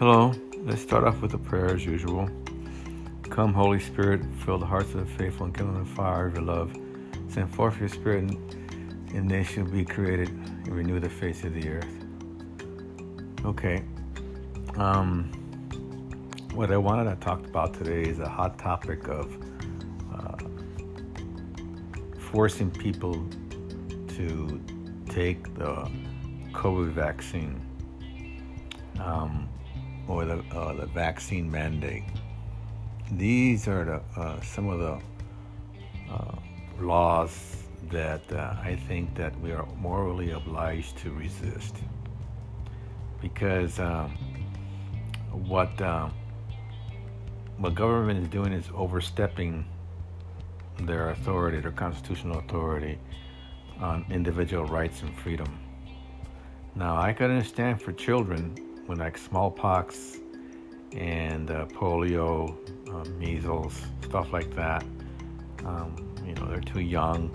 Hello, let's start off with a prayer as usual. Come, Holy Spirit, fill the hearts of the faithful and kindle the fire of your love. Send forth your Spirit, and, they shall be created and renew the face of the earth. Okay. Um, what I wanted to talk about today is a hot topic of uh, forcing people to take the COVID vaccine um, or the, uh, the vaccine mandate. These are the, uh, some of the uh, laws that uh, I think that we are morally obliged to resist because um, what um, what government is doing is overstepping their authority, their constitutional authority on individual rights and freedom. Now, I can understand for children when like smallpox and uh, polio, uh, measles, stuff like that. Um, you know, they're too young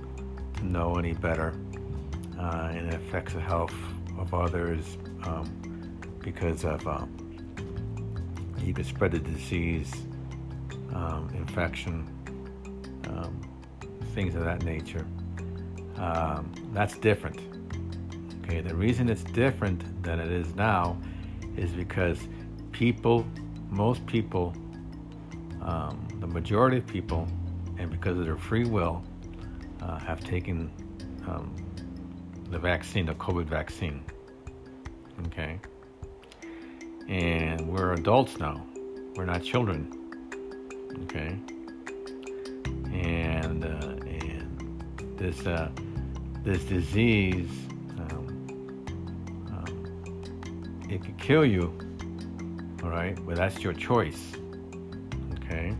to know any better, uh, and it affects the health of others um, because of um, you could spread the disease, um, infection, um, things of that nature. Um, that's different. Okay, the reason it's different than it is now is because people, most people, um, the majority of people, and because of their free will, uh, have taken um, the vaccine, the COVID vaccine. Okay? And we're adults now, we're not children. Okay? And, uh, and this, uh, this disease it could kill you. All right, but that's your choice. Okay.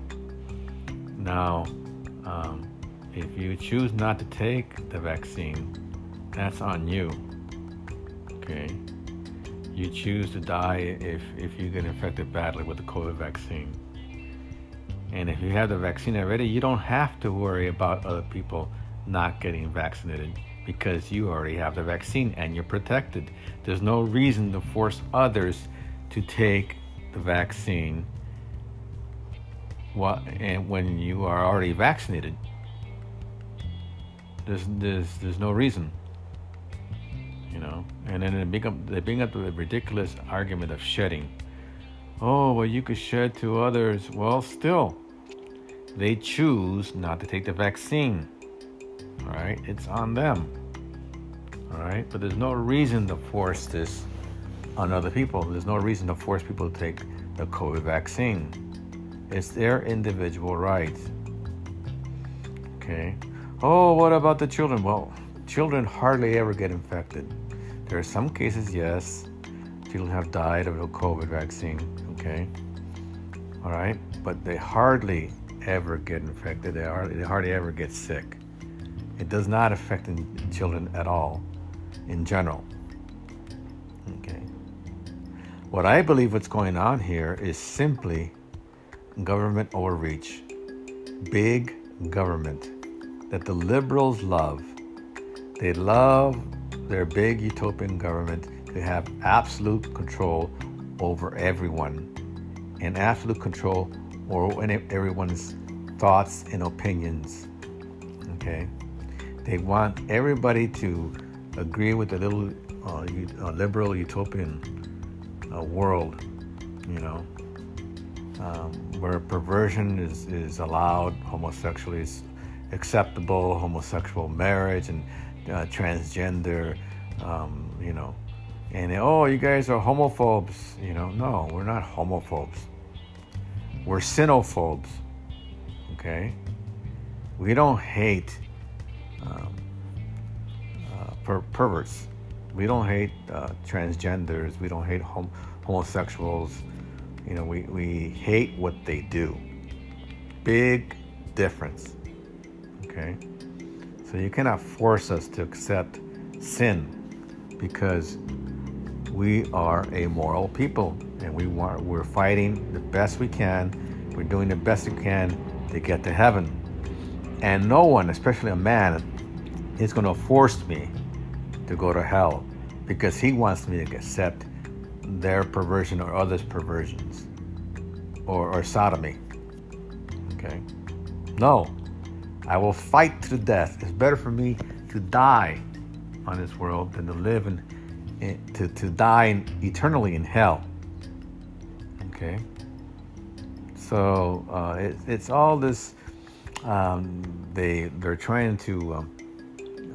Now, um, if you choose not to take the vaccine, that's on you. Okay. You choose to die if, if you get infected badly with the COVID vaccine. And if you have the vaccine already, you don't have to worry about other people not getting vaccinated because you already have the vaccine and you're protected. There's no reason to force others to take the vaccine and eh, when you are already vaccinated. There's, there's, there's no reason. You know, and then they bring up they bring up the ridiculous argument of shedding. Oh, well, you could shed to others. Well, still, they choose not to take the vaccine. All right, it's on them. All right, but there's no reason to force this on other people. There's no reason to force people to take the COVID vaccine. It's their individual right. Okay. Oh, what about the children? Well, children hardly ever get infected. There are some cases, yes, children have died of the COVID vaccine. Okay. All right, but they hardly ever get infected. They hardly, they hardly ever get sick. It does not affect children at all in general. Okay. What I believe what's going on here is simply government overreach. Big government that the liberals love. They love their big utopian government to have absolute control over everyone and absolute control over everyone's thoughts and opinions. Okay? They want everybody to agree with the little uh, uh, liberal utopian uh, world, you know, um, where perversion is, is allowed, homosexuality is acceptable, homosexual marriage and uh, transgender, um, you know, and oh, you guys are homophobes, you know. No, we're not homophobes. We're xenophobes, okay? We don't hate um, per- perverts. We don't hate uh, transgenders. We don't hate hom- homosexuals. You know, we, we hate what they do. Big difference. Okay? So you cannot force us to accept sin because we are a moral people and we want we're fighting the best we can. We're doing the best we can to get to heaven. And no one, especially a man, is going to force me to go to hell because he wants me to accept their perversion or others' perversions or, or sodomy. Okay? No. I will fight to the death. It's better for me to die on this world than to live and to, to die eternally in hell. Okay? So uh, it, it's all this. Um, they they're trying to um,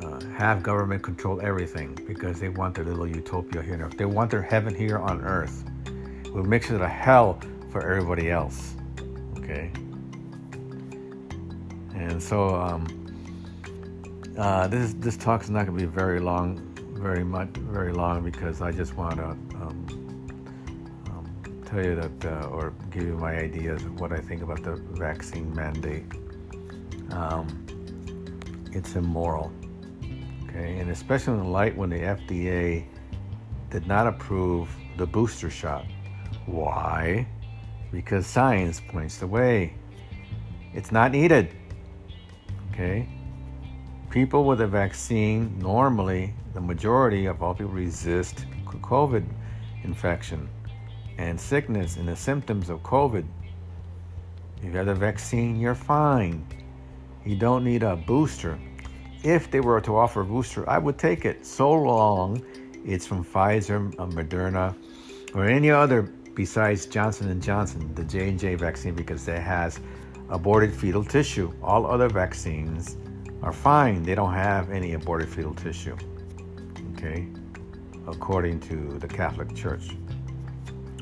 uh, have government control everything because they want their little utopia here on earth. They want their heaven here on earth. What makes it a hell for everybody else. Okay. And so um, uh, this this talk is not going to be very long, very much, very long because I just want to um, um, tell you that uh, or give you my ideas of what I think about the vaccine mandate. Um, it's immoral, okay, and especially in the light when the FDA did not approve the booster shot. Why? because science points the way. It's not needed. Okay? People with a vaccine, normally, the majority of all people resist COVID infection and sickness and the symptoms of COVID. If you have the vaccine, you're fine. You don't need a booster. If they were to offer a booster, I would take it so long it's from Pfizer, uh, Moderna, or any other besides Johnson & Johnson, the J&J vaccine because it has aborted fetal tissue. All other vaccines are fine. They don't have any aborted fetal tissue. Okay? According to the Catholic Church.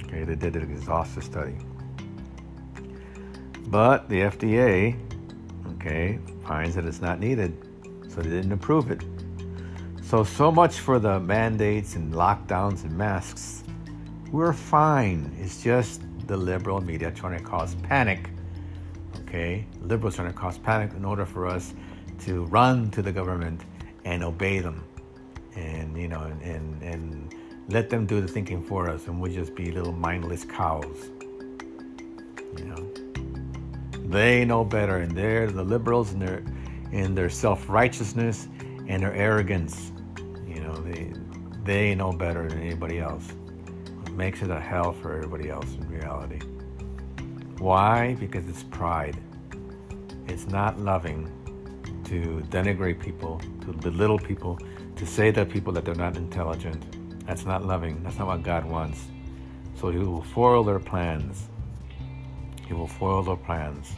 Okay, they did an exhaustive study. But the FDA, okay, finds that it's not needed, so they didn't approve it. So, so much for the mandates and lockdowns and masks we're fine. It's just the liberal media trying to cause panic. Okay? Liberals trying to cause panic in order for us to run to the government and obey them. And, you know, and, and, and let them do the thinking for us and we'll just be little mindless cows. You know? They know better and they're the liberals in their in their self-righteousness and their arrogance. You know, they they know better than anybody else It makes it a hell for everybody else in reality. Why? Because it's pride. It's not loving to denigrate people, to belittle people, to say to people that they're not intelligent. That's not loving. That's not what God wants. So He will foil their plans. He will foil their plans.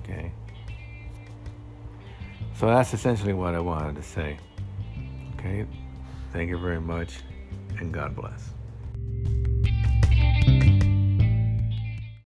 Okay? So that's essentially what I wanted to say. Okay? Thank you very much and God bless.